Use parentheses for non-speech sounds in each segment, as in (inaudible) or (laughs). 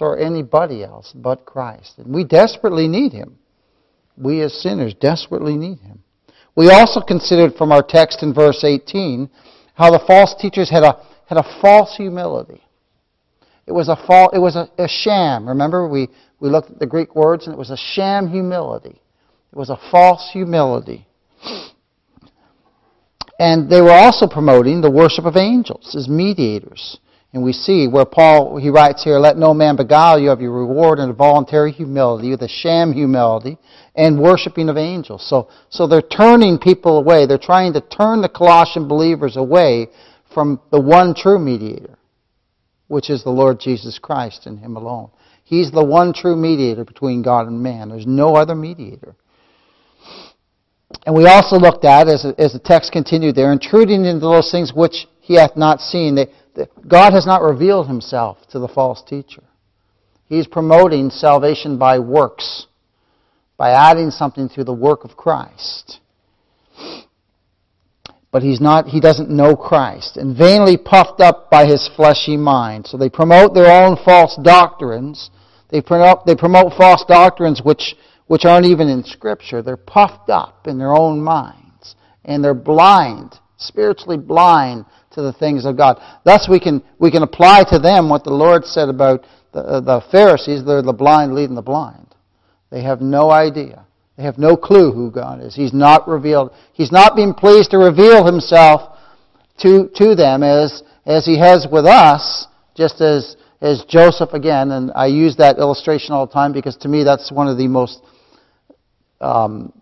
or anybody else but Christ. And we desperately need him. We as sinners desperately need him. We also considered from our text in verse 18 how the false teachers had a, had a false humility. It was a fall, it was a, a sham. Remember, we, we looked at the Greek words and it was a sham humility. It was a false humility. And they were also promoting the worship of angels as mediators. And we see where Paul, he writes here, let no man beguile you of your reward in a voluntary humility, with a sham humility, and worshiping of angels. So, so they're turning people away. They're trying to turn the Colossian believers away from the one true mediator, which is the Lord Jesus Christ and Him alone. He's the one true mediator between God and man. There's no other mediator. And we also looked at, as, as the text continued there, intruding into those things which he hath not seen. They, God has not revealed himself to the false teacher. He's promoting salvation by works, by adding something to the work of Christ. But he's not, he doesn't know Christ, and vainly puffed up by his fleshy mind. So they promote their own false doctrines. They promote, they promote false doctrines which, which aren't even in Scripture. They're puffed up in their own minds, and they're blind, spiritually blind to the things of God. Thus, we can, we can apply to them what the Lord said about the, uh, the Pharisees. They're the blind leading the blind. They have no idea. They have no clue who God is. He's not revealed. He's not been pleased to reveal himself to, to them as, as he has with us, just as, as Joseph again. And I use that illustration all the time because to me that's one of the most um,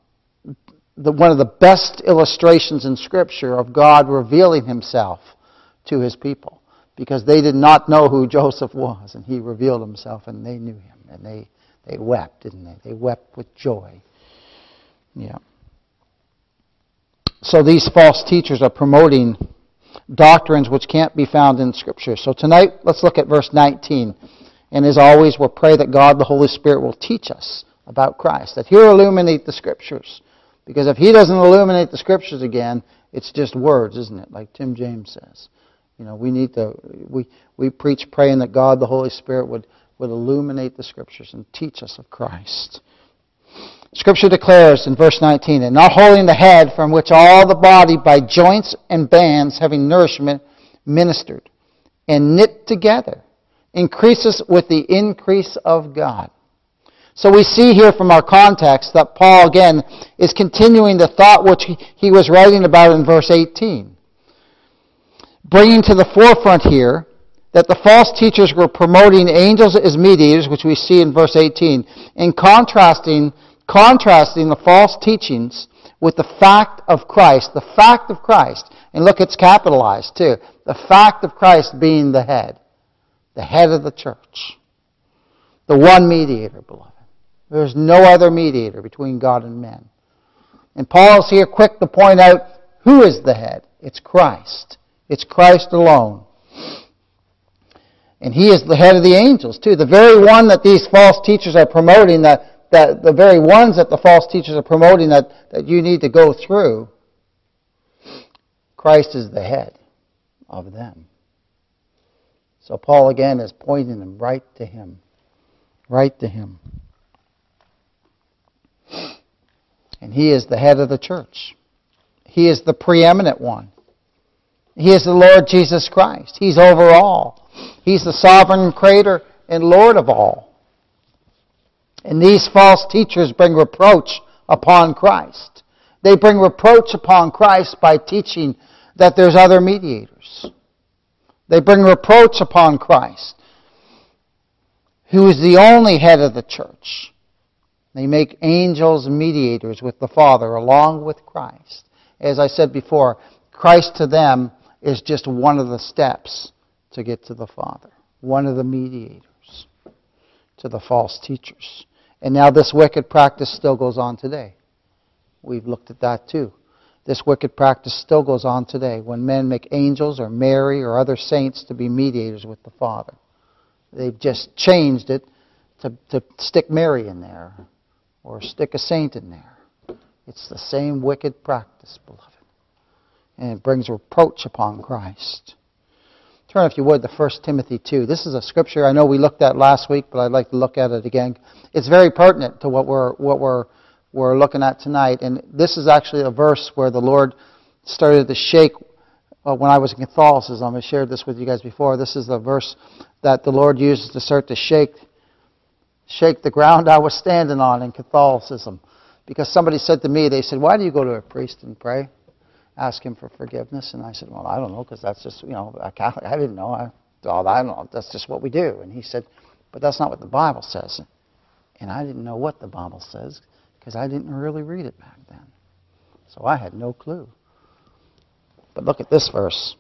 the, one of the best illustrations in Scripture of God revealing himself to his people. Because they did not know who Joseph was, and he revealed himself, and they knew him. And they, they wept, didn't they? They wept with joy. Yeah. So these false teachers are promoting doctrines which can't be found in Scripture. So tonight, let's look at verse 19. And as always, we'll pray that God, the Holy Spirit, will teach us about Christ, that He'll illuminate the Scriptures because if he doesn't illuminate the scriptures again, it's just words, isn't it? Like Tim James says. You know, we need to we we preach praying that God the Holy Spirit would would illuminate the scriptures and teach us of Christ. Scripture declares in verse 19, and not holding the head from which all the body by joints and bands having nourishment ministered and knit together increases with the increase of God. So we see here from our context that Paul, again, is continuing the thought which he was writing about in verse 18. Bringing to the forefront here that the false teachers were promoting angels as mediators, which we see in verse 18, and contrasting, contrasting the false teachings with the fact of Christ, the fact of Christ. And look, it's capitalized too. The fact of Christ being the head, the head of the church, the one mediator, beloved. There's no other mediator between God and men. And Paul is here quick to point out who is the head. It's Christ. It's Christ alone. And he is the head of the angels, too. The very one that these false teachers are promoting, that, that the very ones that the false teachers are promoting that, that you need to go through, Christ is the head of them. So Paul again is pointing them right to him. Right to him. And he is the head of the church. He is the preeminent one. He is the Lord Jesus Christ. He's over all. He's the sovereign creator and Lord of all. And these false teachers bring reproach upon Christ. They bring reproach upon Christ by teaching that there's other mediators. They bring reproach upon Christ, who is the only head of the church. They make angels mediators with the Father along with Christ. As I said before, Christ to them is just one of the steps to get to the Father, one of the mediators to the false teachers. And now this wicked practice still goes on today. We've looked at that too. This wicked practice still goes on today when men make angels or Mary or other saints to be mediators with the Father. They've just changed it to, to stick Mary in there or stick a saint in there. It's the same wicked practice, beloved. And it brings reproach upon Christ. Turn, if you would, to 1 Timothy 2. This is a scripture I know we looked at last week, but I'd like to look at it again. It's very pertinent to what we're, what we're, we're looking at tonight. And this is actually a verse where the Lord started to shake uh, when I was in Catholicism. I shared this with you guys before. This is the verse that the Lord uses to start to shake, shake the ground I was standing on in Catholicism. Because somebody said to me, they said, Why do you go to a priest and pray? ask him for forgiveness? And I said, well, I don't know, because that's just, you know, a Catholic. I didn't know. I, all I don't know. That's just what we do. And he said, but that's not what the Bible says. And I didn't know what the Bible says because I didn't really read it back then. So I had no clue. But look at this verse.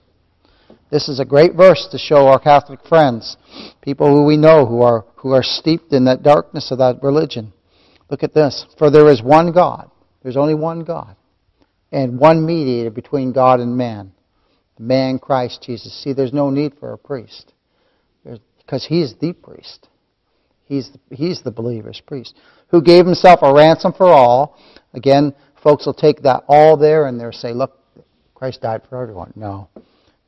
This is a great verse to show our Catholic friends, people who we know who are, who are steeped in that darkness of that religion. Look at this. For there is one God. There's only one God and one mediator between God and man, the man Christ Jesus. See, there's no need for a priest because he's the priest. He's the, he's the believer's priest who gave himself a ransom for all. Again, folks will take that all there and they'll say, look, Christ died for everyone. No.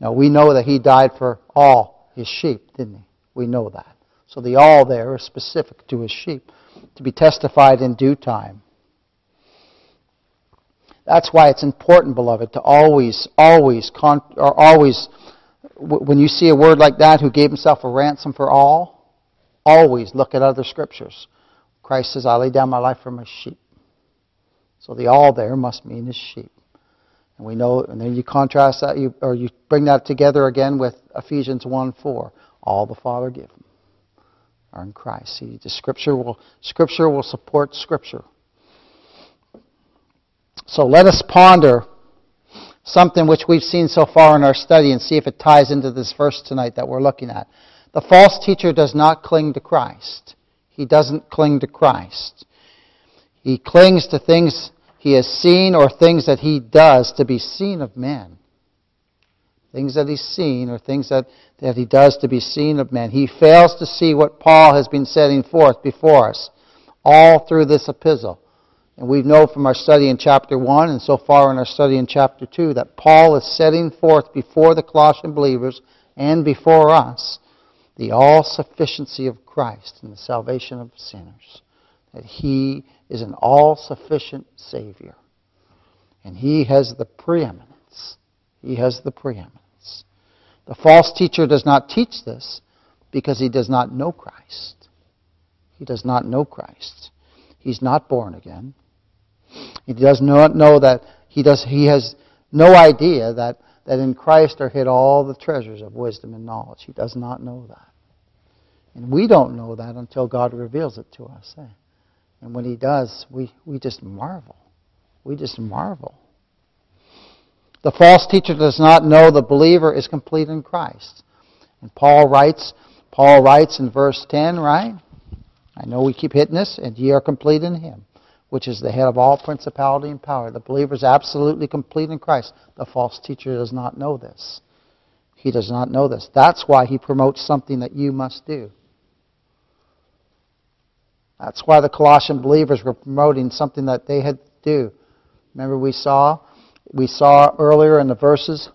No, we know that he died for all his sheep, didn't he? We know that. So the all there is specific to his sheep to be testified in due time. That's why it's important, beloved, to always, always, or always, when you see a word like that, who gave himself a ransom for all, always look at other scriptures. Christ says, I lay down my life for my sheep. So the all there must mean his sheep. And we know, and then you contrast that, you, or you bring that together again with Ephesians 1 4. All the Father given are in Christ. See, the Scripture will, Scripture will support Scripture. So let us ponder something which we've seen so far in our study and see if it ties into this verse tonight that we're looking at. The false teacher does not cling to Christ. He doesn't cling to Christ. He clings to things he has seen or things that he does to be seen of men. Things that he's seen or things that, that he does to be seen of men. He fails to see what Paul has been setting forth before us all through this epistle. And we know from our study in chapter 1 and so far in our study in chapter 2 that Paul is setting forth before the Colossian believers and before us the all sufficiency of Christ in the salvation of sinners. That he is an all sufficient Savior. And he has the preeminence. He has the preeminence. The false teacher does not teach this because he does not know Christ. He does not know Christ. He's not born again. He does not know that he does he has no idea that, that in Christ are hid all the treasures of wisdom and knowledge. He does not know that. And we don't know that until God reveals it to us. Eh? And when he does, we, we just marvel. We just marvel. The false teacher does not know the believer is complete in Christ. And Paul writes, Paul writes in verse 10, right? I know we keep hitting this, and ye are complete in him which is the head of all principality and power. The believer is absolutely complete in Christ. The false teacher does not know this. He does not know this. That's why he promotes something that you must do. That's why the Colossian believers were promoting something that they had to do. Remember, we saw we saw earlier in the verses,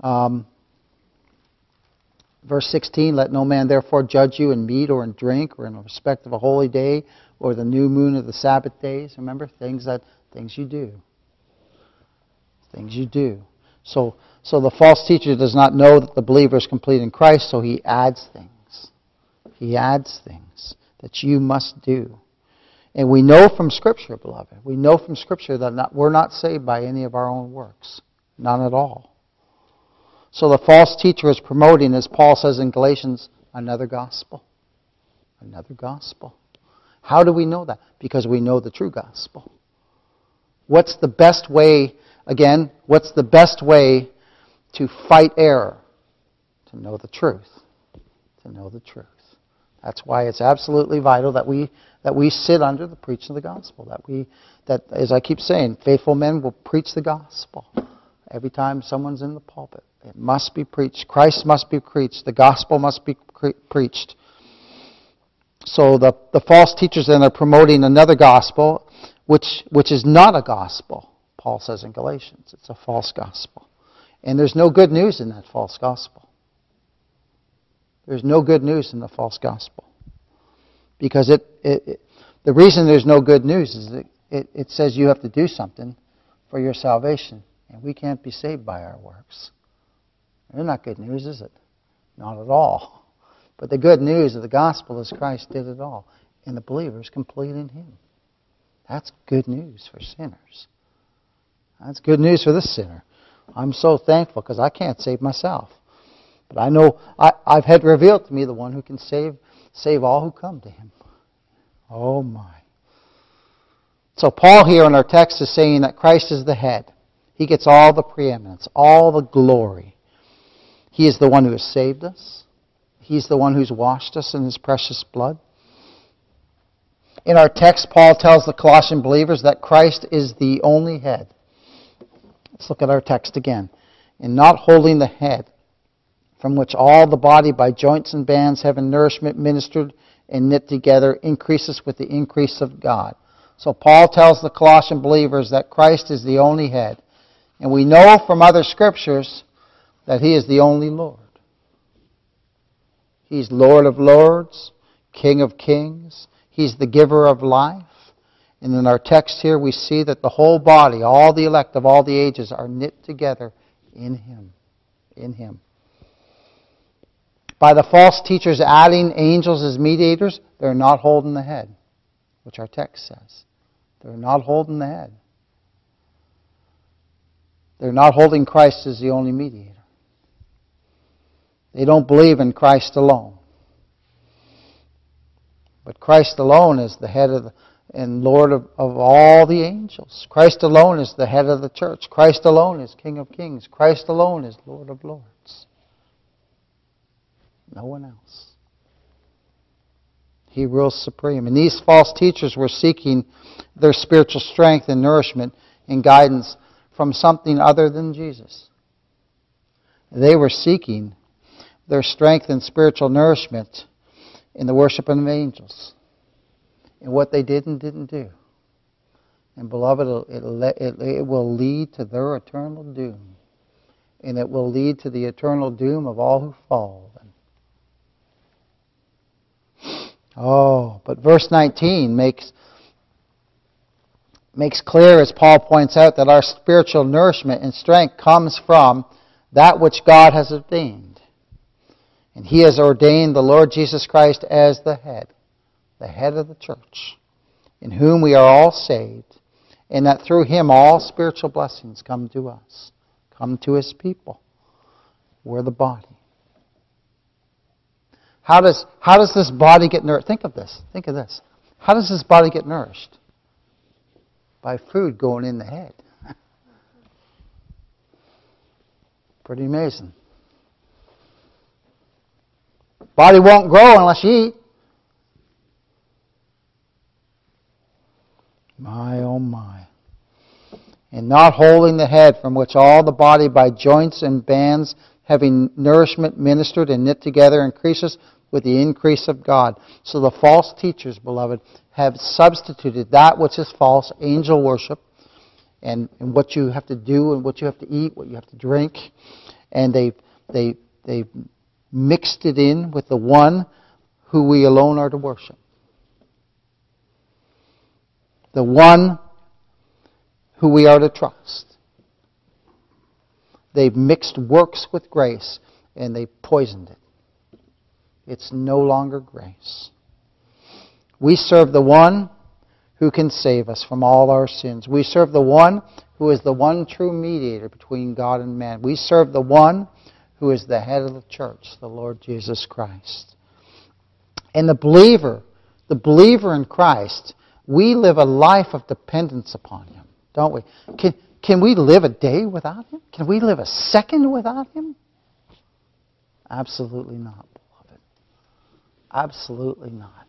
um, verse 16. Let no man therefore judge you in meat or in drink or in respect of a holy day or the new moon of the Sabbath days. Remember things that things you do. Things you do. So so the false teacher does not know that the believer is complete in Christ, so he adds things. He adds things that you must do. And we know from Scripture, beloved, we know from Scripture that not, we're not saved by any of our own works. None at all. So the false teacher is promoting, as Paul says in Galatians, another gospel. Another gospel. How do we know that? Because we know the true gospel. What's the best way, again, what's the best way to fight error? To know the truth. To know the truth. That's why it's absolutely vital that we that we sit under the preaching of the gospel. That we that as I keep saying, faithful men will preach the gospel every time someone's in the pulpit. It must be preached. Christ must be preached. The gospel must be preached. So the, the false teachers then are promoting another gospel, which, which is not a gospel, Paul says in Galatians. It's a false gospel. And there's no good news in that false gospel. There's no good news in the false gospel. Because it, it, it the reason there's no good news is that it, it says you have to do something for your salvation. And we can't be saved by our works. It's not good news, is it? Not at all. But the good news of the gospel is Christ did it all. And the believer is complete in Him. That's good news for sinners. That's good news for this sinner. I'm so thankful because I can't save myself. But I know I, I've had revealed to me the one who can save save all who come to him. Oh my. So Paul here in our text is saying that Christ is the head. He gets all the preeminence, all the glory. He is the one who has saved us. He's the one who's washed us in his precious blood. In our text, Paul tells the Colossian believers that Christ is the only head. Let's look at our text again. In not holding the head, from which all the body by joints and bands having nourishment ministered and knit together increases with the increase of God. So Paul tells the Colossian believers that Christ is the only head. And we know from other scriptures that he is the only Lord. He's Lord of lords, King of kings. He's the giver of life. And in our text here, we see that the whole body, all the elect of all the ages, are knit together in Him. In Him. By the false teachers adding angels as mediators, they're not holding the head, which our text says. They're not holding the head. They're not holding Christ as the only mediator. They don't believe in Christ alone. But Christ alone is the head of the, and Lord of, of all the angels. Christ alone is the head of the church. Christ alone is King of kings. Christ alone is Lord of lords. No one else. He rules supreme. And these false teachers were seeking their spiritual strength and nourishment and guidance from something other than Jesus. They were seeking their strength and spiritual nourishment in the worship of angels, in what they did and didn't do. And beloved, it, it, it will lead to their eternal doom. And it will lead to the eternal doom of all who fall. Oh, but verse 19 makes, makes clear, as Paul points out, that our spiritual nourishment and strength comes from that which God has ordained. And He has ordained the Lord Jesus Christ as the head, the head of the church, in whom we are all saved, and that through Him all spiritual blessings come to us, come to His people. We're the body. How does, how does this body get nourished? Think of this. Think of this. How does this body get nourished? By food going in the head. (laughs) Pretty amazing. Body won't grow unless you eat. My, oh my. And not holding the head from which all the body by joints and bands having nourishment ministered and knit together increases with the increase of God. So the false teachers, beloved, have substituted that which is false, angel worship, and, and what you have to do and what you have to eat, what you have to drink, and they they they mixed it in with the one who we alone are to worship. The one who we are to trust. They've mixed works with grace and they poisoned it. It's no longer grace. We serve the one who can save us from all our sins. We serve the one who is the one true mediator between God and man. We serve the one who is the head of the church, the Lord Jesus Christ. And the believer, the believer in Christ, we live a life of dependence upon Him, don't we? Can, can we live a day without Him? Can we live a second without Him? Absolutely not. Beloved. Absolutely not.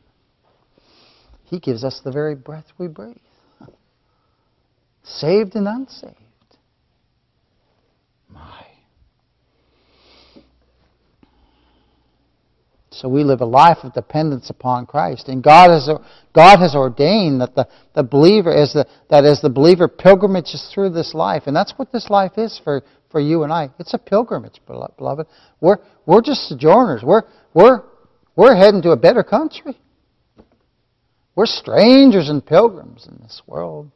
He gives us the very breath we breathe. (laughs) Saved and unsaved. My. So we live a life of dependence upon Christ. And God has, God has ordained that the, the believer is the, that as the believer pilgrimages through this life, and that's what this life is for, for you and I. It's a pilgrimage, beloved. We're, we're just sojourners. We're, we're, we're heading to a better country. We're strangers and pilgrims in this world.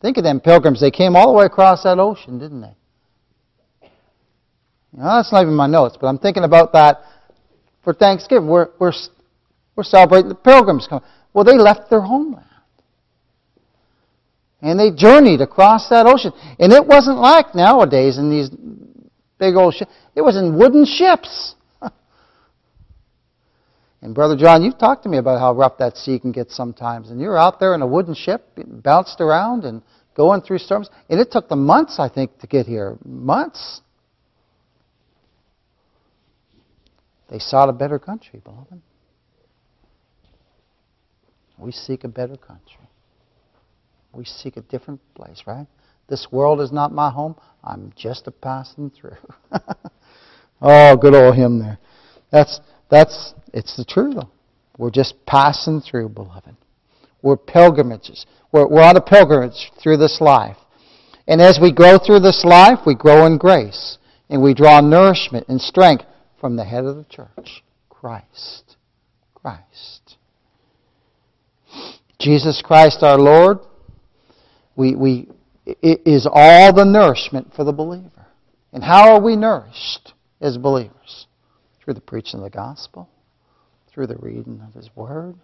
Think of them pilgrims. They came all the way across that ocean, didn't they? You know, that's not even my notes, but I'm thinking about that for Thanksgiving. We're, we're, we're celebrating the pilgrims coming. Well, they left their homeland. And they journeyed across that ocean. And it wasn't like nowadays in these big old ships. It was in wooden ships. (laughs) and Brother John, you've talked to me about how rough that sea can get sometimes. And you're out there in a wooden ship, bounced around and going through storms. And it took them months, I think, to get here. Months. They sought a better country, beloved. We seek a better country. We seek a different place, right? This world is not my home. I'm just a passing through. (laughs) oh, good old hymn there. That's that's it's the truth though. We're just passing through, beloved. We're pilgrimages. We're, we're on a pilgrimage through this life. And as we grow through this life, we grow in grace. And we draw nourishment and strength from the head of the church, Christ. Christ. Jesus Christ our Lord we, we, is all the nourishment for the believer. And how are we nourished as believers? Through the preaching of the gospel, through the reading of His Word.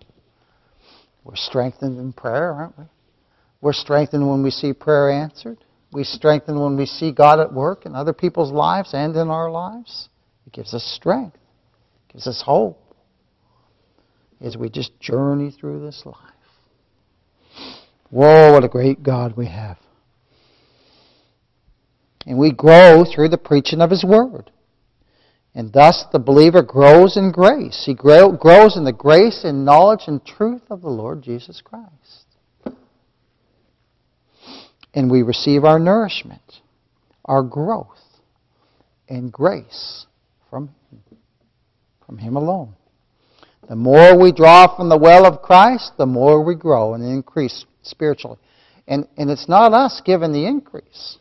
We're strengthened in prayer, aren't we? We're strengthened when we see prayer answered. We strengthen when we see God at work in other people's lives and in our lives. It gives us strength, it gives us hope as we just journey through this life. Whoa, what a great God we have. And we grow through the preaching of His Word. And thus the believer grows in grace. He grows in the grace and knowledge and truth of the Lord Jesus Christ. And we receive our nourishment, our growth, and grace from Him, from Him alone. The more we draw from the well of Christ, the more we grow and increase spiritually. And, and it's not us giving the increase.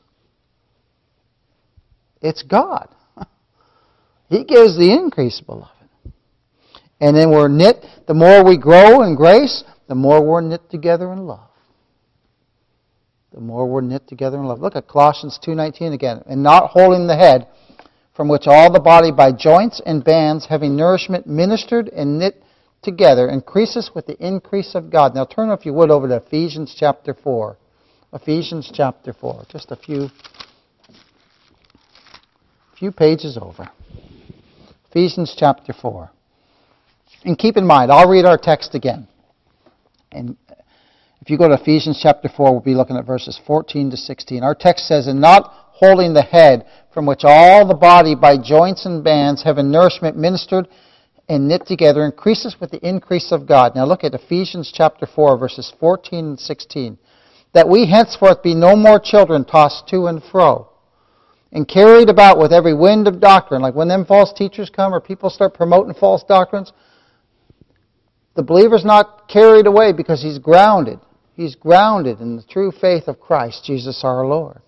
It's God. (laughs) He gives the increase, beloved. And then we're knit, the more we grow in grace, the more we're knit together in love. The more we're knit together in love. Look at Colossians 2.19 again. And not holding the head, from which all the body by joints and bands, having nourishment ministered and knit together increases with the increase of God. Now turn, if you would, over to Ephesians chapter 4. Ephesians chapter 4. Just a few, few pages over. Ephesians chapter 4. And keep in mind, I'll read our text again. And if you go to Ephesians chapter 4, we'll be looking at verses 14 to 16. Our text says, And not holding the head, from which all the body by joints and bands have a nourishment ministered and knit together increases with the increase of God. Now look at Ephesians chapter 4, verses 14 and 16. That we henceforth be no more children tossed to and fro and carried about with every wind of doctrine. Like when them false teachers come or people start promoting false doctrines, the believer's not carried away because he's grounded. He's grounded in the true faith of Christ, Jesus our Lord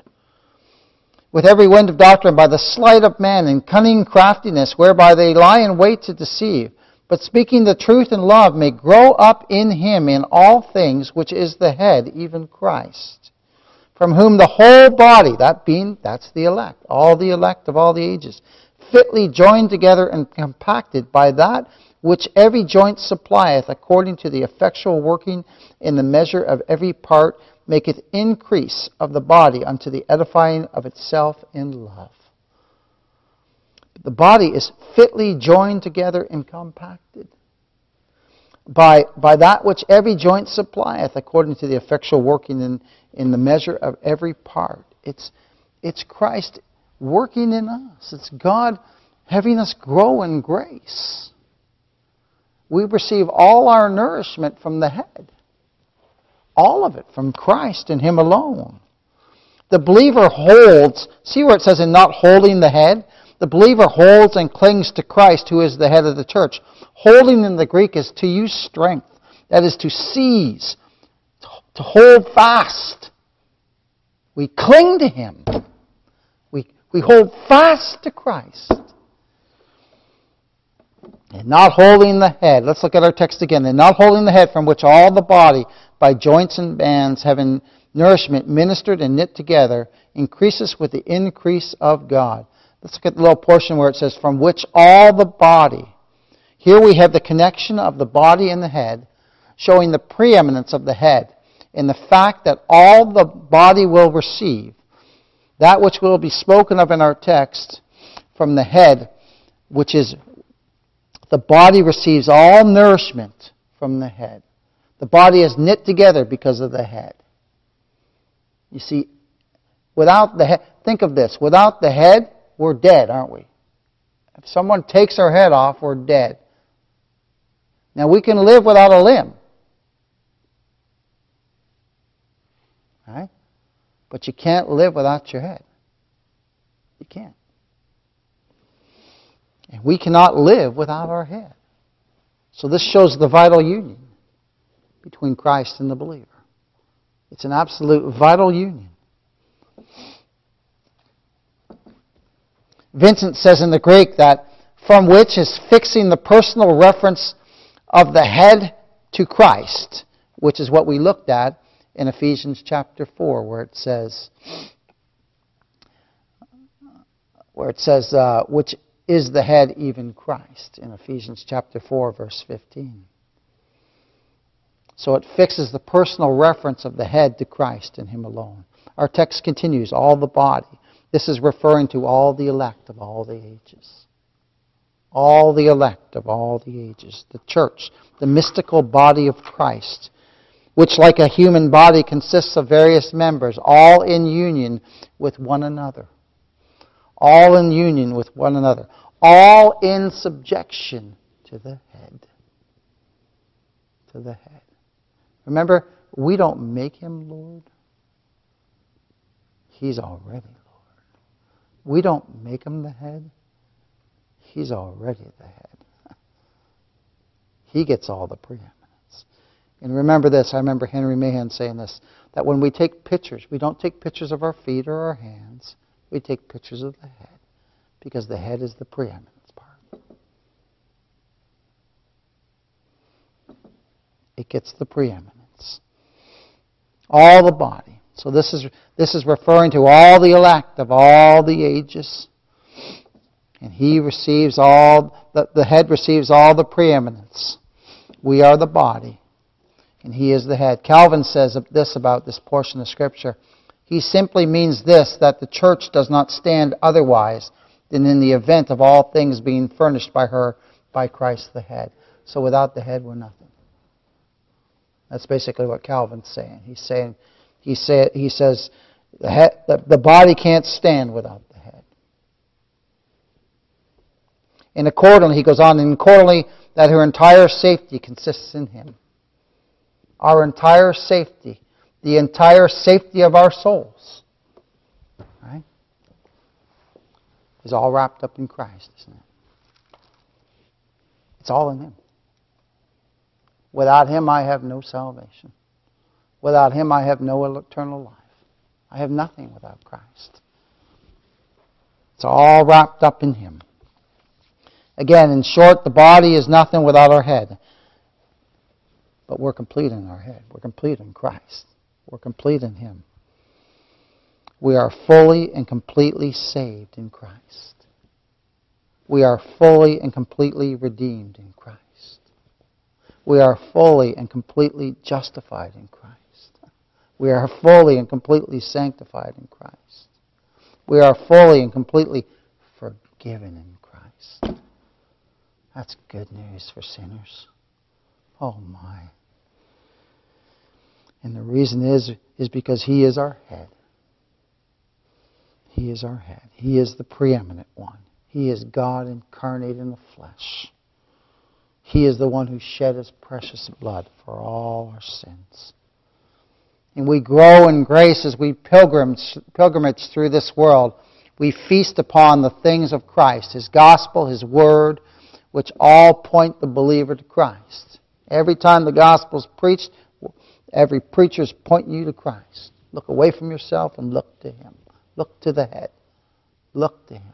with every wind of doctrine by the sleight of men and cunning craftiness, whereby they lie in wait to deceive, but speaking the truth in love may grow up in him in all things, which is the head, even Christ, from whom the whole body, that being, that's the elect, all the elect of all the ages, fitly joined together and compacted by that which every joint supplieth, according to the effectual working in the measure of every part, maketh increase of the body unto the edifying of itself in love. The body is fitly joined together and compacted by, by that which every joint supplieth, according to the effectual working in, in the measure of every part. It's, it's Christ working in us. It's God having us grow in grace. We receive all our nourishment from the head. All of it from Christ and Him alone. The believer holds, see where it says in not holding the head? The believer holds and clings to Christ, who is the head of the church. Holding in the Greek is to use strength. That is to seize, to hold fast. We cling to Him. We, We hold fast to Christ. And not holding the head. Let's look at our text again. And not holding the head from which all the body, by joints and bands, having nourishment ministered and knit together, increases with the increase of God. Let's look at the little portion where it says, from which all the body. Here we have the connection of the body and the head, showing the preeminence of the head, and the fact that all the body will receive, that which will be spoken of in our text, from the head, which is the body receives all nourishment from the head. The body is knit together because of the head. You see, without the head, think of this, without the head, we're dead, aren't we? If someone takes our head off, we're dead. Now we can live without a limb. Right? But you can't live without your head. You can't. And we cannot live without our head. So this shows the vital union between Christ and the believer. It's an absolute vital union. Vincent says in the Greek that from which is fixing the personal reference of the head to Christ, which is what we looked at in Ephesians chapter 4, where it says, where it says, uh, which is the head even Christ in Ephesians chapter 4 verse 15. So it fixes the personal reference of the head to Christ and him alone. Our text continues, all the body. This is referring to all the elect of all the ages. All the elect of all the ages. The church, the mystical body of Christ, which like a human body consists of various members, all in union with one another all in union with one another, all in subjection to the head. To the head. Remember, we don't make him Lord. He's already Lord. We don't make him the head. He's already the head. (laughs) he gets all the preeminence. And remember this, I remember Henry Mahan saying this, that when we take pictures, we don't take pictures of our feet or our hands. We take pictures of the head because the head is the preeminence part. It gets the preeminence. All the body. So this is this is referring to all the elect of all the ages. And he receives all the, the head receives all the preeminence. We are the body. And he is the head. Calvin says this about this portion of Scripture. He simply means this that the church does not stand otherwise than in the event of all things being furnished by her by Christ the head. So without the head, we're nothing. That's basically what Calvin's saying. He's saying, he, say, he says, the, head, the, the body can't stand without the head. And accordingly, he goes on, and accordingly, that her entire safety consists in him. Our entire safety the entire safety of our souls. Right? Is all wrapped up in Christ, isn't it? It's all in Him. Without Him, I have no salvation. Without Him, I have no eternal life. I have nothing without Christ. It's all wrapped up in Him. Again, in short, the body is nothing without our head. But we're complete in our head. We're complete in Christ. We're complete in Him. We are fully and completely saved in Christ. We are fully and completely redeemed in Christ. We are fully and completely justified in Christ. We are fully and completely sanctified in Christ. We are fully and completely forgiven in Christ. That's good news for sinners. Oh my. And the reason is, is because He is our head. He is our head. He is the preeminent one. He is God incarnate in the flesh. He is the one who shed His precious blood for all our sins. And we grow in grace as we pilgrimage, pilgrimage through this world. We feast upon the things of Christ, His gospel, His word, which all point the believer to Christ. Every time the gospel is preached, Every preacher is pointing you to Christ. Look away from yourself and look to Him. Look to the head. Look to him.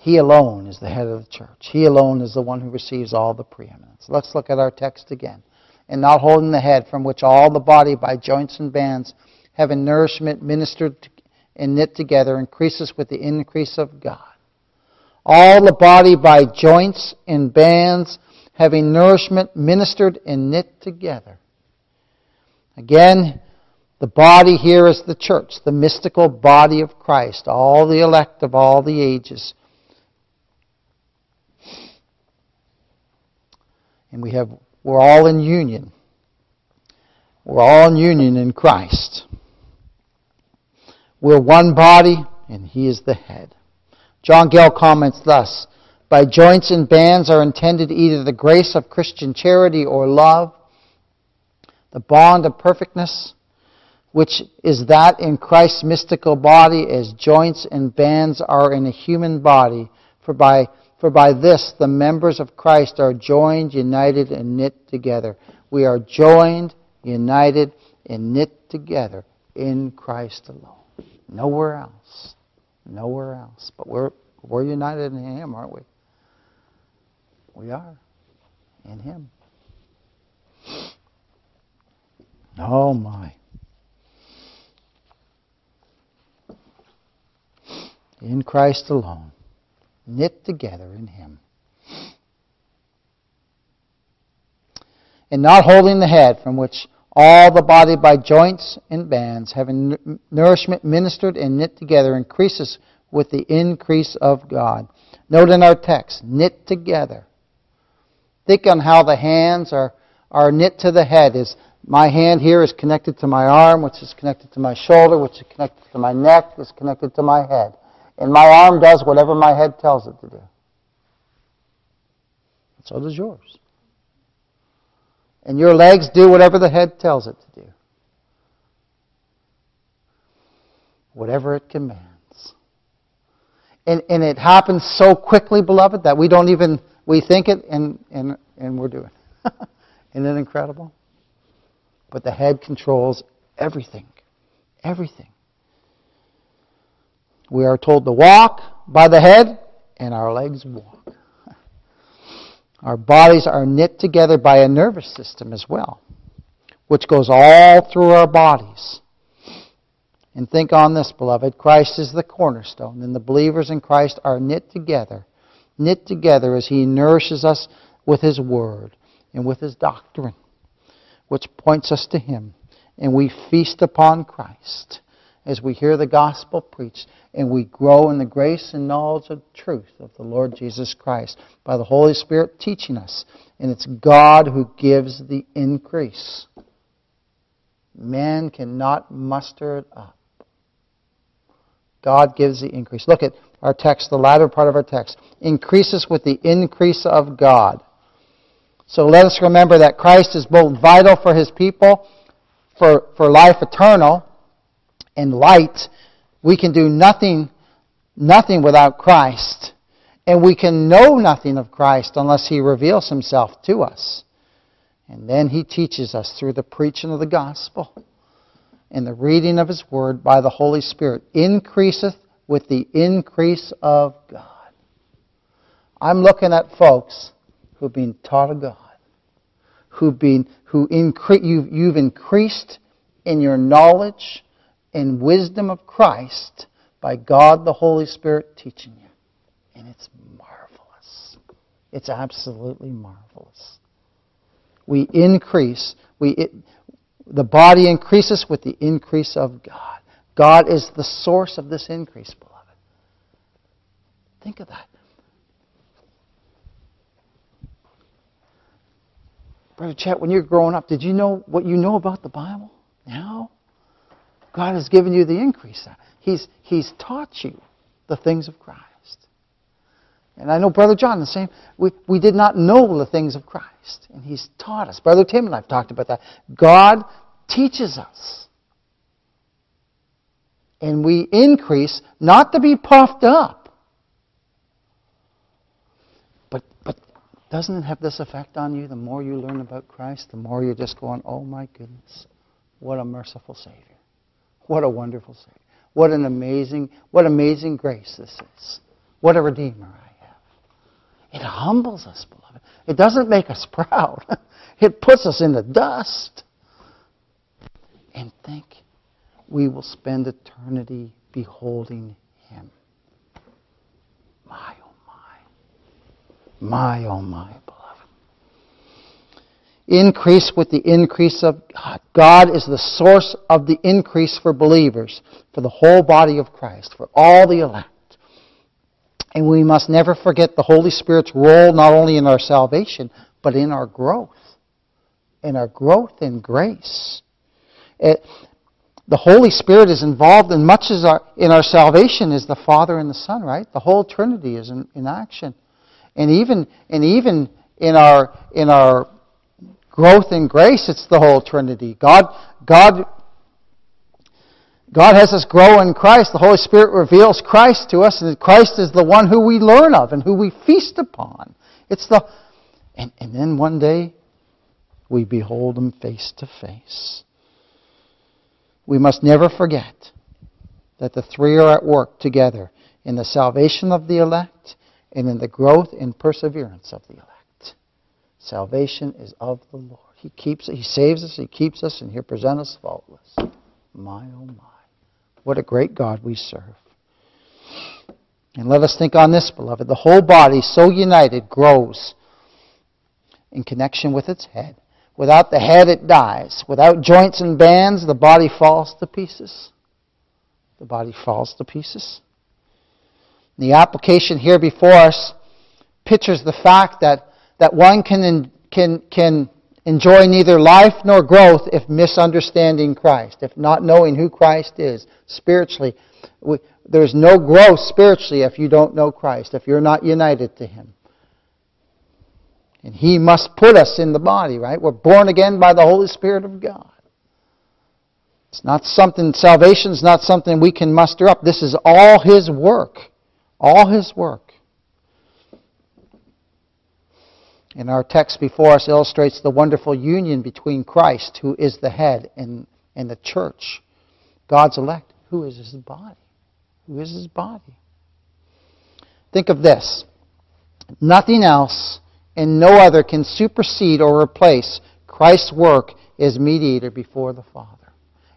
He alone is the head of the church. He alone is the one who receives all the preeminence. Let's look at our text again. And not holding the head, from which all the body by joints and bands, having nourishment ministered and knit together, increases with the increase of God. All the body by joints and bands, having nourishment ministered and knit together. Again, the body here is the church, the mystical body of Christ, all the elect of all the ages And we have, we're all in union. We're all in union in Christ. We're one body, and He is the head. John Gill comments thus By joints and bands are intended either the grace of Christian charity or love, the bond of perfectness, which is that in Christ's mystical body as joints and bands are in a human body, for by for by this the members of Christ are joined, united, and knit together. We are joined, united, and knit together in Christ alone. Nowhere else. Nowhere else. But we're, we're united in Him, aren't we? We are. In Him. Oh, my. In Christ alone knit together in Him. And not holding the head, from which all the body by joints and bands, having nourishment ministered and knit together, increases with the increase of God. Note in our text, knit together. Think on how the hands are, are knit to the head. Is my hand here is connected to my arm, which is connected to my shoulder, which is connected to my neck, is connected to my head. And my arm does whatever my head tells it to do. So does yours. And your legs do whatever the head tells it to do. Whatever it commands. And, and it happens so quickly, beloved, that we don't even, we think it and, and, and we're doing it. (laughs) Isn't it incredible? But the head controls everything. Everything. We are told to walk by the head, and our legs walk. (laughs) Our bodies are knit together by a nervous system as well, which goes all through our bodies. And think on this, beloved. Christ is the cornerstone, and the believers in Christ are knit together, knit together as He nourishes us with His Word and with His doctrine, which points us to Him. And we feast upon Christ as we hear the gospel preached and we grow in the grace and knowledge of truth of the Lord Jesus Christ by the Holy Spirit teaching us. And it's God who gives the increase. Man cannot muster it up. God gives the increase. Look at our text, the latter part of our text. Increases with the increase of God. So let us remember that Christ is both vital for his people, for, for life eternal, and light, we can do nothing, nothing without Christ. And we can know nothing of Christ unless He reveals Himself to us. And then He teaches us through the preaching of the gospel and the reading of His Word by the Holy Spirit. Increaseth with the increase of God. I'm looking at folks who've been taught of God, who've been, who incre- you've, you've increased in your knowledge and wisdom of Christ by God the Holy Spirit teaching you. And it's marvelous. It's absolutely marvelous. We increase, we, it, the body increases with the increase of God. God is the source of this increase, beloved. Think of that. Brother Chet, when you're growing up, did you know what you know about the Bible now? God has given you the increase. He's, he's taught you the things of Christ. And I know Brother John, the same. We, we did not know the things of Christ. And he's taught us. Brother Tim and I have talked about that. God teaches us. And we increase not to be puffed up. But, but doesn't it have this effect on you? The more you learn about Christ, the more you're just going, oh my goodness, what a merciful Savior. What a wonderful Savior. What an amazing, what amazing grace this is. What a Redeemer I have. It humbles us, beloved. It doesn't make us proud. (laughs) It puts us in the dust. And think we will spend eternity beholding Him. My, oh my. My, oh my, beloved. Increase with the increase of God. God is the source of the increase for believers, for the whole body of Christ, for all the elect. And we must never forget the Holy Spirit's role not only in our salvation, but in our growth. In our growth in grace. It, the Holy Spirit is involved in much as our, in our salvation as the Father and the Son, right? The whole Trinity is in, in action. And even, and even in our, in our growth in grace, it's the whole Trinity. God, God God has us grow in Christ. The Holy Spirit reveals Christ to us, and Christ is the one who we learn of and who we feast upon. It's the, and, and then one day we behold Him face to face. We must never forget that the three are at work together in the salvation of the elect and in the growth and perseverance of the elect. Salvation is of the Lord. He keeps He saves us, He keeps us, and he present us faultless. My oh my. What a great God we serve. And let us think on this, beloved. The whole body, so united, grows in connection with its head. Without the head, it dies. Without joints and bands, the body falls to pieces. The body falls to pieces. The application here before us pictures the fact that, that one can, can, can enjoy neither life nor growth if misunderstanding Christ, if not knowing who Christ is spiritually. There's no growth spiritually if you don't know Christ, if you're not united to Him. And He must put us in the body, right? We're born again by the Holy Spirit of God. It's not something, salvation is not something we can muster up. This is all His work. All His work. And our text before us illustrates the wonderful union between Christ, who is the head, and, and the church, God's elect, who is his body. Who is his body. Think of this. Nothing else and no other can supersede or replace Christ's work as mediator before the Father.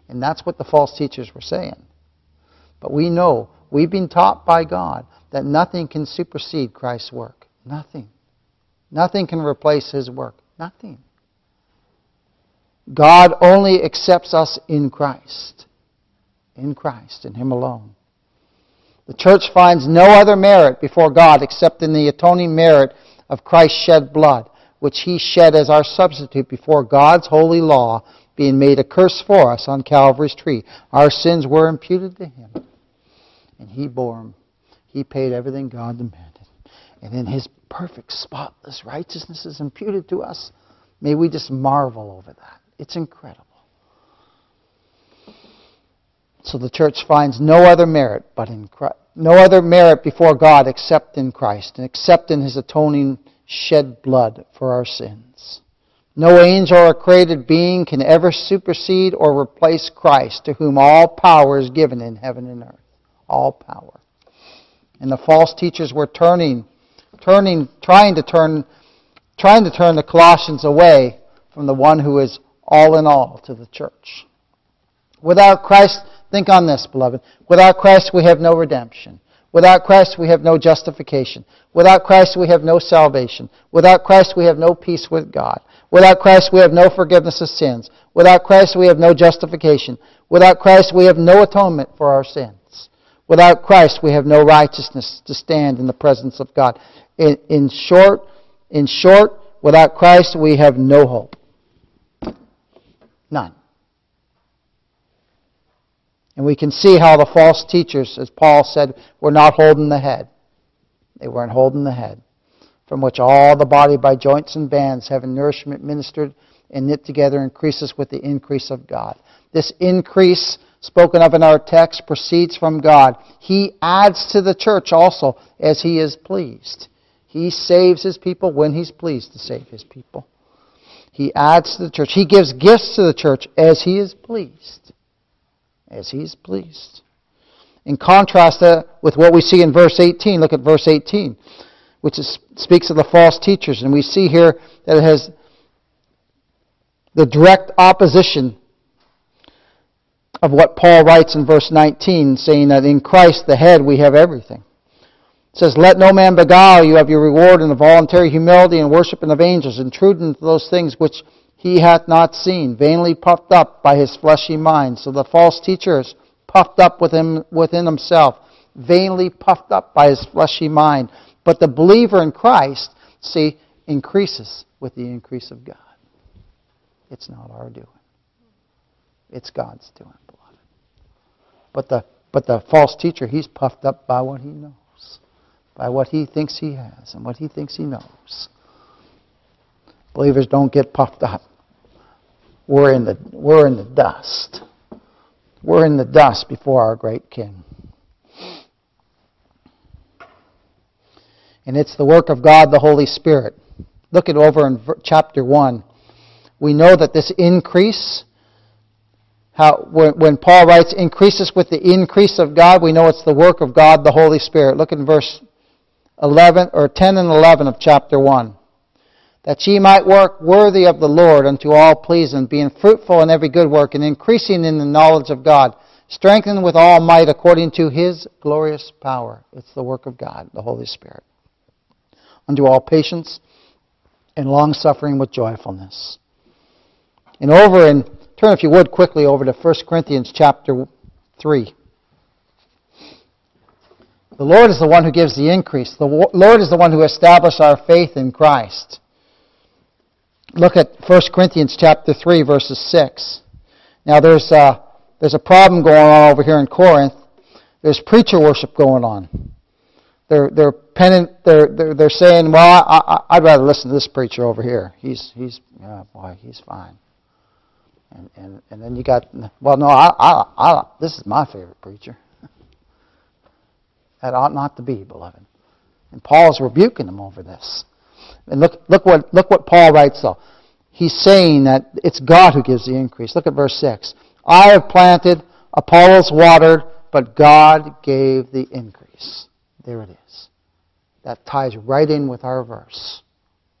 And that's what the false teachers were saying. But we know, we've been taught by God that nothing can supersede Christ's work. Nothing. Nothing can replace His work. Nothing. God only accepts us in Christ. In Christ, in Him alone. The church finds no other merit before God except in the atoning merit of Christ's shed blood, which He shed as our substitute before God's holy law, being made a curse for us on Calvary's tree. Our sins were imputed to Him, and He bore them. He paid everything God demanded. And in His perfect, spotless righteousness is imputed to us. May we just marvel over that. It's incredible. So the church finds no other merit but in Christ, no other merit before God except in Christ and except in his atoning shed blood for our sins. No angel or created being can ever supersede or replace Christ, to whom all power is given in heaven and earth. All power. And the false teachers were turning turning, trying to turn, trying to turn the Colossians away from the one who is all in all to the church. Without Christ, think on this, beloved. Without Christ, we have no redemption. Without Christ, we have no justification. Without Christ, we have no salvation. Without Christ, we have no peace with God. Without Christ, we have no forgiveness of sins. Without Christ, we have no justification. Without Christ, we have no atonement for our sins. Without Christ, we have no righteousness to stand in the presence of God. In, in short, in short, without Christ we have no hope. None. And we can see how the false teachers, as Paul said, were not holding the head. They weren't holding the head, from which all the body by joints and bands, having nourishment ministered and knit together, increases with the increase of God. This increase spoken of in our text proceeds from God. He adds to the church also as he is pleased. He saves his people when he's pleased to save his people. He adds to the church. He gives gifts to the church as he is pleased. As he is pleased. In contrast with what we see in verse 18, look at verse 18, which is, speaks of the false teachers. And we see here that it has the direct opposition of what Paul writes in verse 19, saying that in Christ the head we have everything. It says, Let no man beguile you of your reward in the voluntary humility and worshiping of angels, intruding into those things which he hath not seen, vainly puffed up by his fleshy mind. So the false teacher is puffed up within, within himself, vainly puffed up by his fleshy mind. But the believer in Christ, see, increases with the increase of God. It's not our doing. It's God's doing. But the, but the false teacher, he's puffed up by what he knows, by what he thinks he has and what he thinks he knows. Believers don't get puffed up. We're in the, we're in the dust. We're in the dust before our great King. And it's the work of God, the Holy Spirit. Look at over in chapter 1. We know that this increase how when, when Paul writes increases with the increase of God, we know it's the work of God, the Holy Spirit. Look in verse 11 or 10 and 11 of chapter 1. That ye might work worthy of the Lord unto all pleasing, being fruitful in every good work and increasing in the knowledge of God, strengthened with all might according to his glorious power. It's the work of God, the Holy Spirit. Unto all patience and long suffering with joyfulness. And over and Turn, if you would, quickly over to 1 Corinthians chapter 3. The Lord is the one who gives the increase. The Lord is the one who established our faith in Christ. Look at 1 Corinthians chapter 3, verses 6. Now there's a, there's a problem going on over here in Corinth. There's preacher worship going on. They're, they're, pennant, they're, they're, they're saying, well, I, would rather listen to this preacher over here. He's, he's, yeah, boy, he's fine. And, and, and then you got, well, no, I, I, I, this is my favorite preacher. That ought not to be, beloved. And Paul's rebuking them over this. And look, look, what, look what Paul writes, though. He's saying that it's God who gives the increase. Look at verse 6. I have planted, Apollos watered, but God gave the increase. There it is. That ties right in with our verse.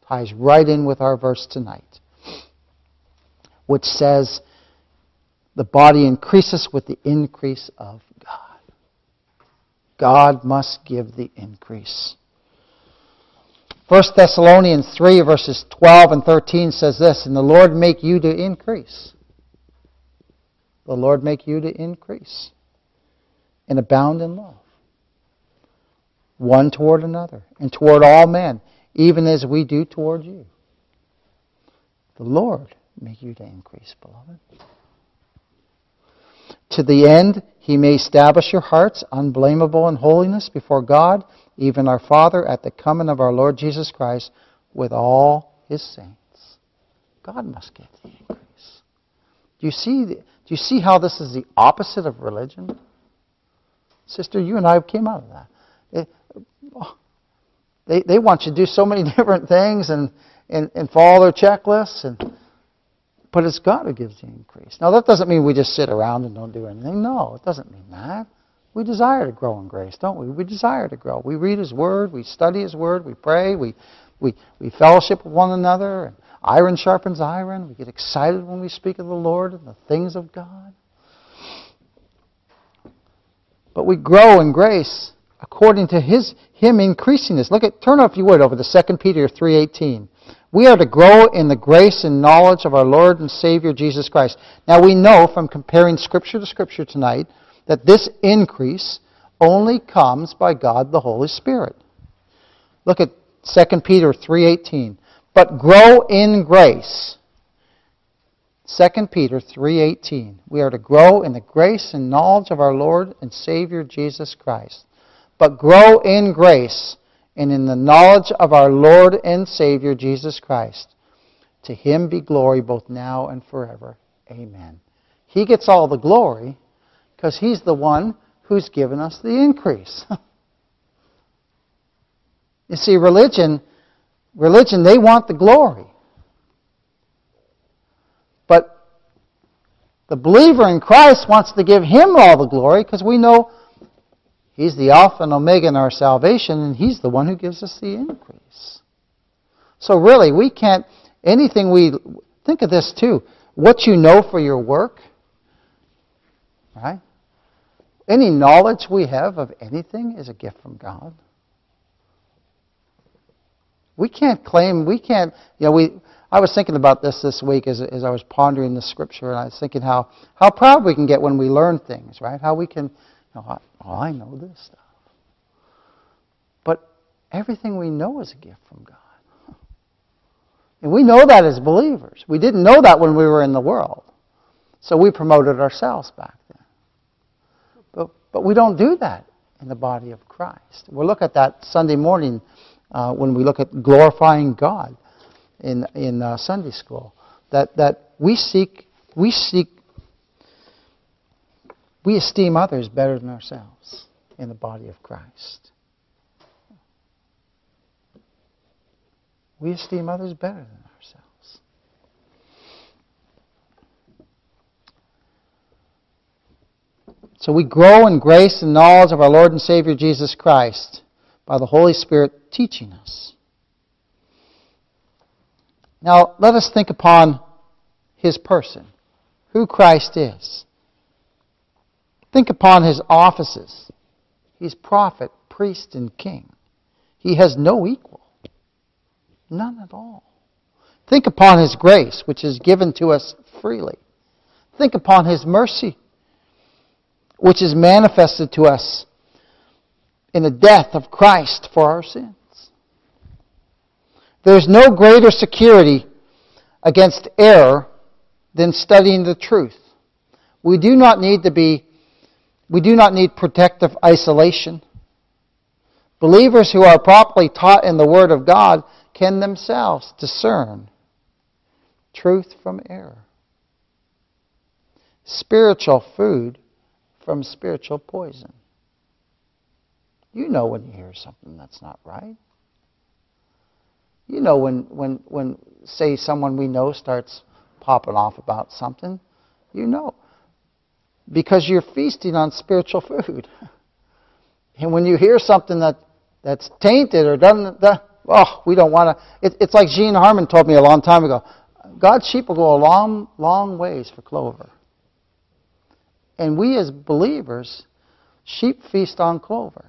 Ties right in with our verse tonight which says the body increases with the increase of God. God must give the increase. 1 Thessalonians 3, verses 12 and 13 says this, And the Lord make you to increase. The Lord make you to increase and abound in love, one toward another, and toward all men, even as we do toward you. The Lord make you to increase, beloved. To the end he may establish your hearts unblameable in holiness before God, even our Father, at the coming of our Lord Jesus Christ with all his saints. God must give the increase. Do you see, do you see how this is the opposite of religion? Sister, you and I came out of that. They, they want you to do so many (laughs) different things and, and, and follow their checklists and but it's God who gives the increase. Now, that doesn't mean we just sit around and don't do anything. No, it doesn't mean that. We desire to grow in grace, don't we? We desire to grow. We read His Word, we study His Word, we pray, we, we, we fellowship with one another. And iron sharpens iron. We get excited when we speak of the Lord and the things of God. But we grow in grace according to His Him increasing us. Look at turn if you would over to 2 Peter three eighteen. We are to grow in the grace and knowledge of our Lord and Savior Jesus Christ. Now we know from comparing Scripture to Scripture tonight that this increase only comes by God the Holy Spirit. Look at 2 Peter 3:18. But grow in grace. 2 Peter 3:18. We are to grow in the grace and knowledge of our Lord and Savior Jesus Christ. But grow in grace and in the knowledge of our Lord and Savior Jesus Christ. To him be glory both now and forever. Amen. He gets all the glory because he's the one who's given us the increase. (laughs) you see, religion, religion, they want the glory. But the believer in Christ wants to give him all the glory because we know He's the Alpha and Omega in our salvation, and He's the one who gives us the increase. So really, we can't, anything we, think of this too. What you know for your work, right? Any knowledge we have of anything is a gift from God. We can't claim, we can't, you know, we, I was thinking about this this week as, as I was pondering the scripture, and I was thinking how, how proud we can get when we learn things, right? How we can, you know, oh, I know this stuff. But everything we know is a gift from God. And we know that as believers. We didn't know that when we were in the world. So we promoted ourselves back then. But, but we don't do that in the body of Christ. We'll look at that Sunday morning uh, when we look at glorifying God in, in uh, Sunday school. That, that we seek, we seek, we esteem others better than ourselves in the body of Christ. We esteem others better than ourselves. So we grow in grace and knowledge of our Lord and Savior Jesus Christ by the Holy Spirit teaching us. Now, let us think upon his person, who Christ is. Think upon his offices. He's prophet, priest, and king. He has no equal. None at all. Think upon His grace, which is given to us freely. Think upon His mercy, which is manifested to us in the death of Christ for our sins. There's no greater security against error than studying the truth. We do not need to be, we do not need protective isolation. Believers who are properly taught in the Word of God can themselves discern truth from error, spiritual food from spiritual poison. You know when you hear something that's not right. You know when, when, when say, someone we know starts popping off about something. You know. Because you're feasting on spiritual food. And when you hear something that, that's tainted or doesn't, oh, we don't want to. It, it's like Gene Harmon told me a long time ago. God's sheep will go a long, long ways for clover. And we as believers, sheep feast on clover.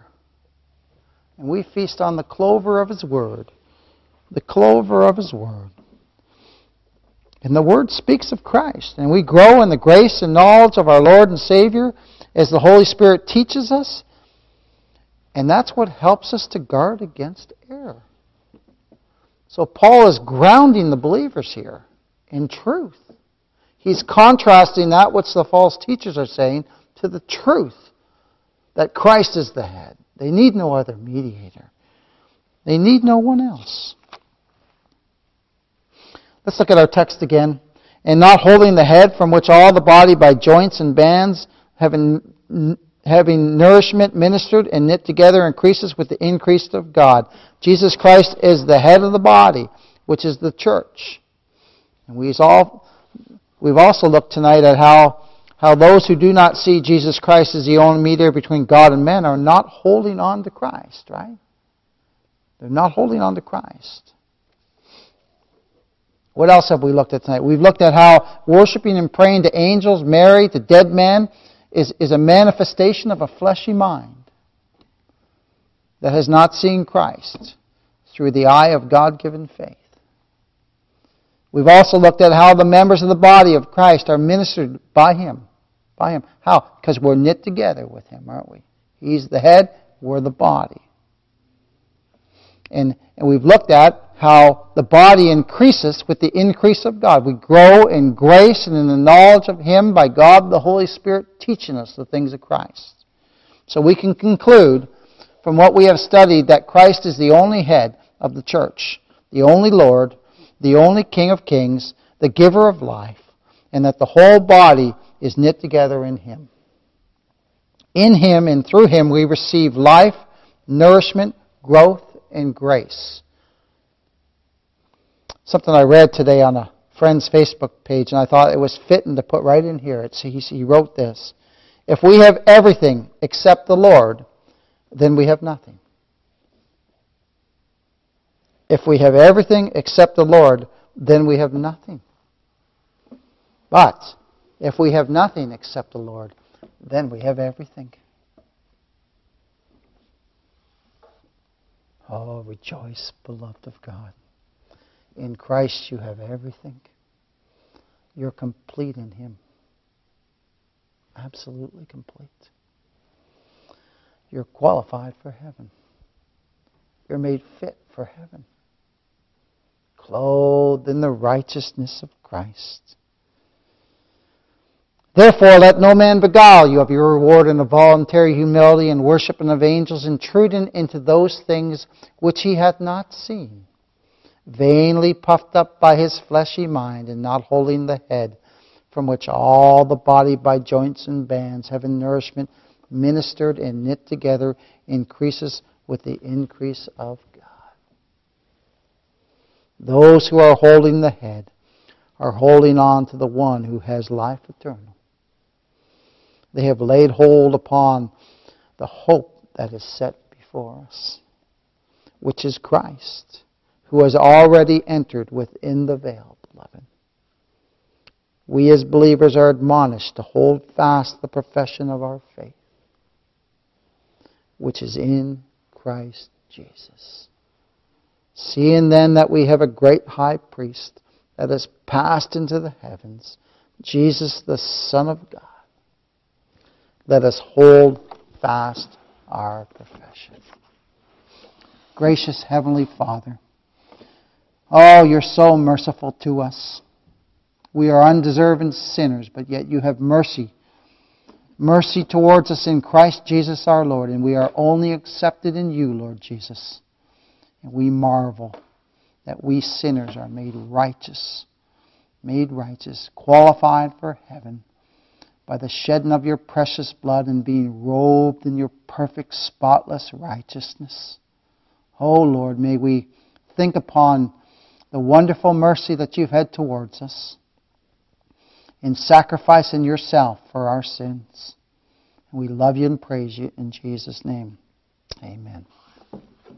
And we feast on the clover of His Word. The clover of His Word. And the Word speaks of Christ. And we grow in the grace and knowledge of our Lord and Savior as the Holy Spirit teaches us. And that's what helps us to guard against error. So Paul is grounding the believers here in truth. He's contrasting that which the false teachers are saying to the truth that Christ is the head. They need no other mediator. They need no one else. Let's look at our text again. And not holding the head from which all the body by joints and bands having having nourishment ministered and knit together increases with the increase of God. Jesus Christ is the head of the body, which is the church. And we've, all, we've also looked tonight at how, how those who do not see Jesus Christ as the only mediator between God and men are not holding on to Christ, right? They're not holding on to Christ. What else have we looked at tonight? We've looked at how worshiping and praying to angels, Mary, to dead men, is, is a manifestation of a fleshy mind that has not seen Christ through the eye of God given faith. We've also looked at how the members of the body of Christ are ministered by Him. By Him. How? Because we're knit together with Him, aren't we? He's the head, we're the body. And, and we've looked at how the body increases with the increase of God. We grow in grace and in the knowledge of Him by God the Holy Spirit teaching us the things of Christ. So we can conclude from what we have studied that Christ is the only head of the church, the only Lord, the only King of kings, the giver of life, and that the whole body is knit together in Him. In Him and through Him we receive life, nourishment, growth, and grace something I read today on a friend's Facebook page, and I thought it was fitting to put right in here. It's, he, he wrote this If we have everything except the Lord, then we have nothing. If we have everything except the Lord, then we have nothing. But if we have nothing except the Lord, then we have everything. Oh, rejoice, beloved of God. In Christ you have everything. You're complete in Him. Absolutely complete. You're qualified for heaven. You're made fit for heaven. Clothed in the righteousness of Christ. Therefore, let no man beguile you of your reward in a voluntary humility and worshiping of angels, intruding into those things which he hath not seen, vainly puffed up by his fleshy mind, and not holding the head, from which all the body by joints and bands, having nourishment, ministered and knit together, increases with the increase of God. Those who are holding the head are holding on to the one who has life eternal they have laid hold upon the hope that is set before us, which is Christ, who has already entered within the veil, beloved. We as believers are admonished to hold fast the profession of our faith, which is in Christ Jesus. Seeing then that we have a great high priest that has passed into the heavens, Jesus the Son of God let us hold fast our profession. Gracious Heavenly Father, oh, you're so merciful to us. We are undeserving sinners, but yet you have mercy. Mercy towards us in Christ Jesus our Lord, and we are only accepted in you, Lord Jesus. And we marvel that we sinners are made righteous, made righteous, qualified for heaven by the shedding of your precious blood and being robed in your perfect, spotless righteousness. Oh Lord, may we think upon the wonderful mercy that you've had towards us in sacrificing yourself for our sins. we love you and praise you in Jesus' name. Amen.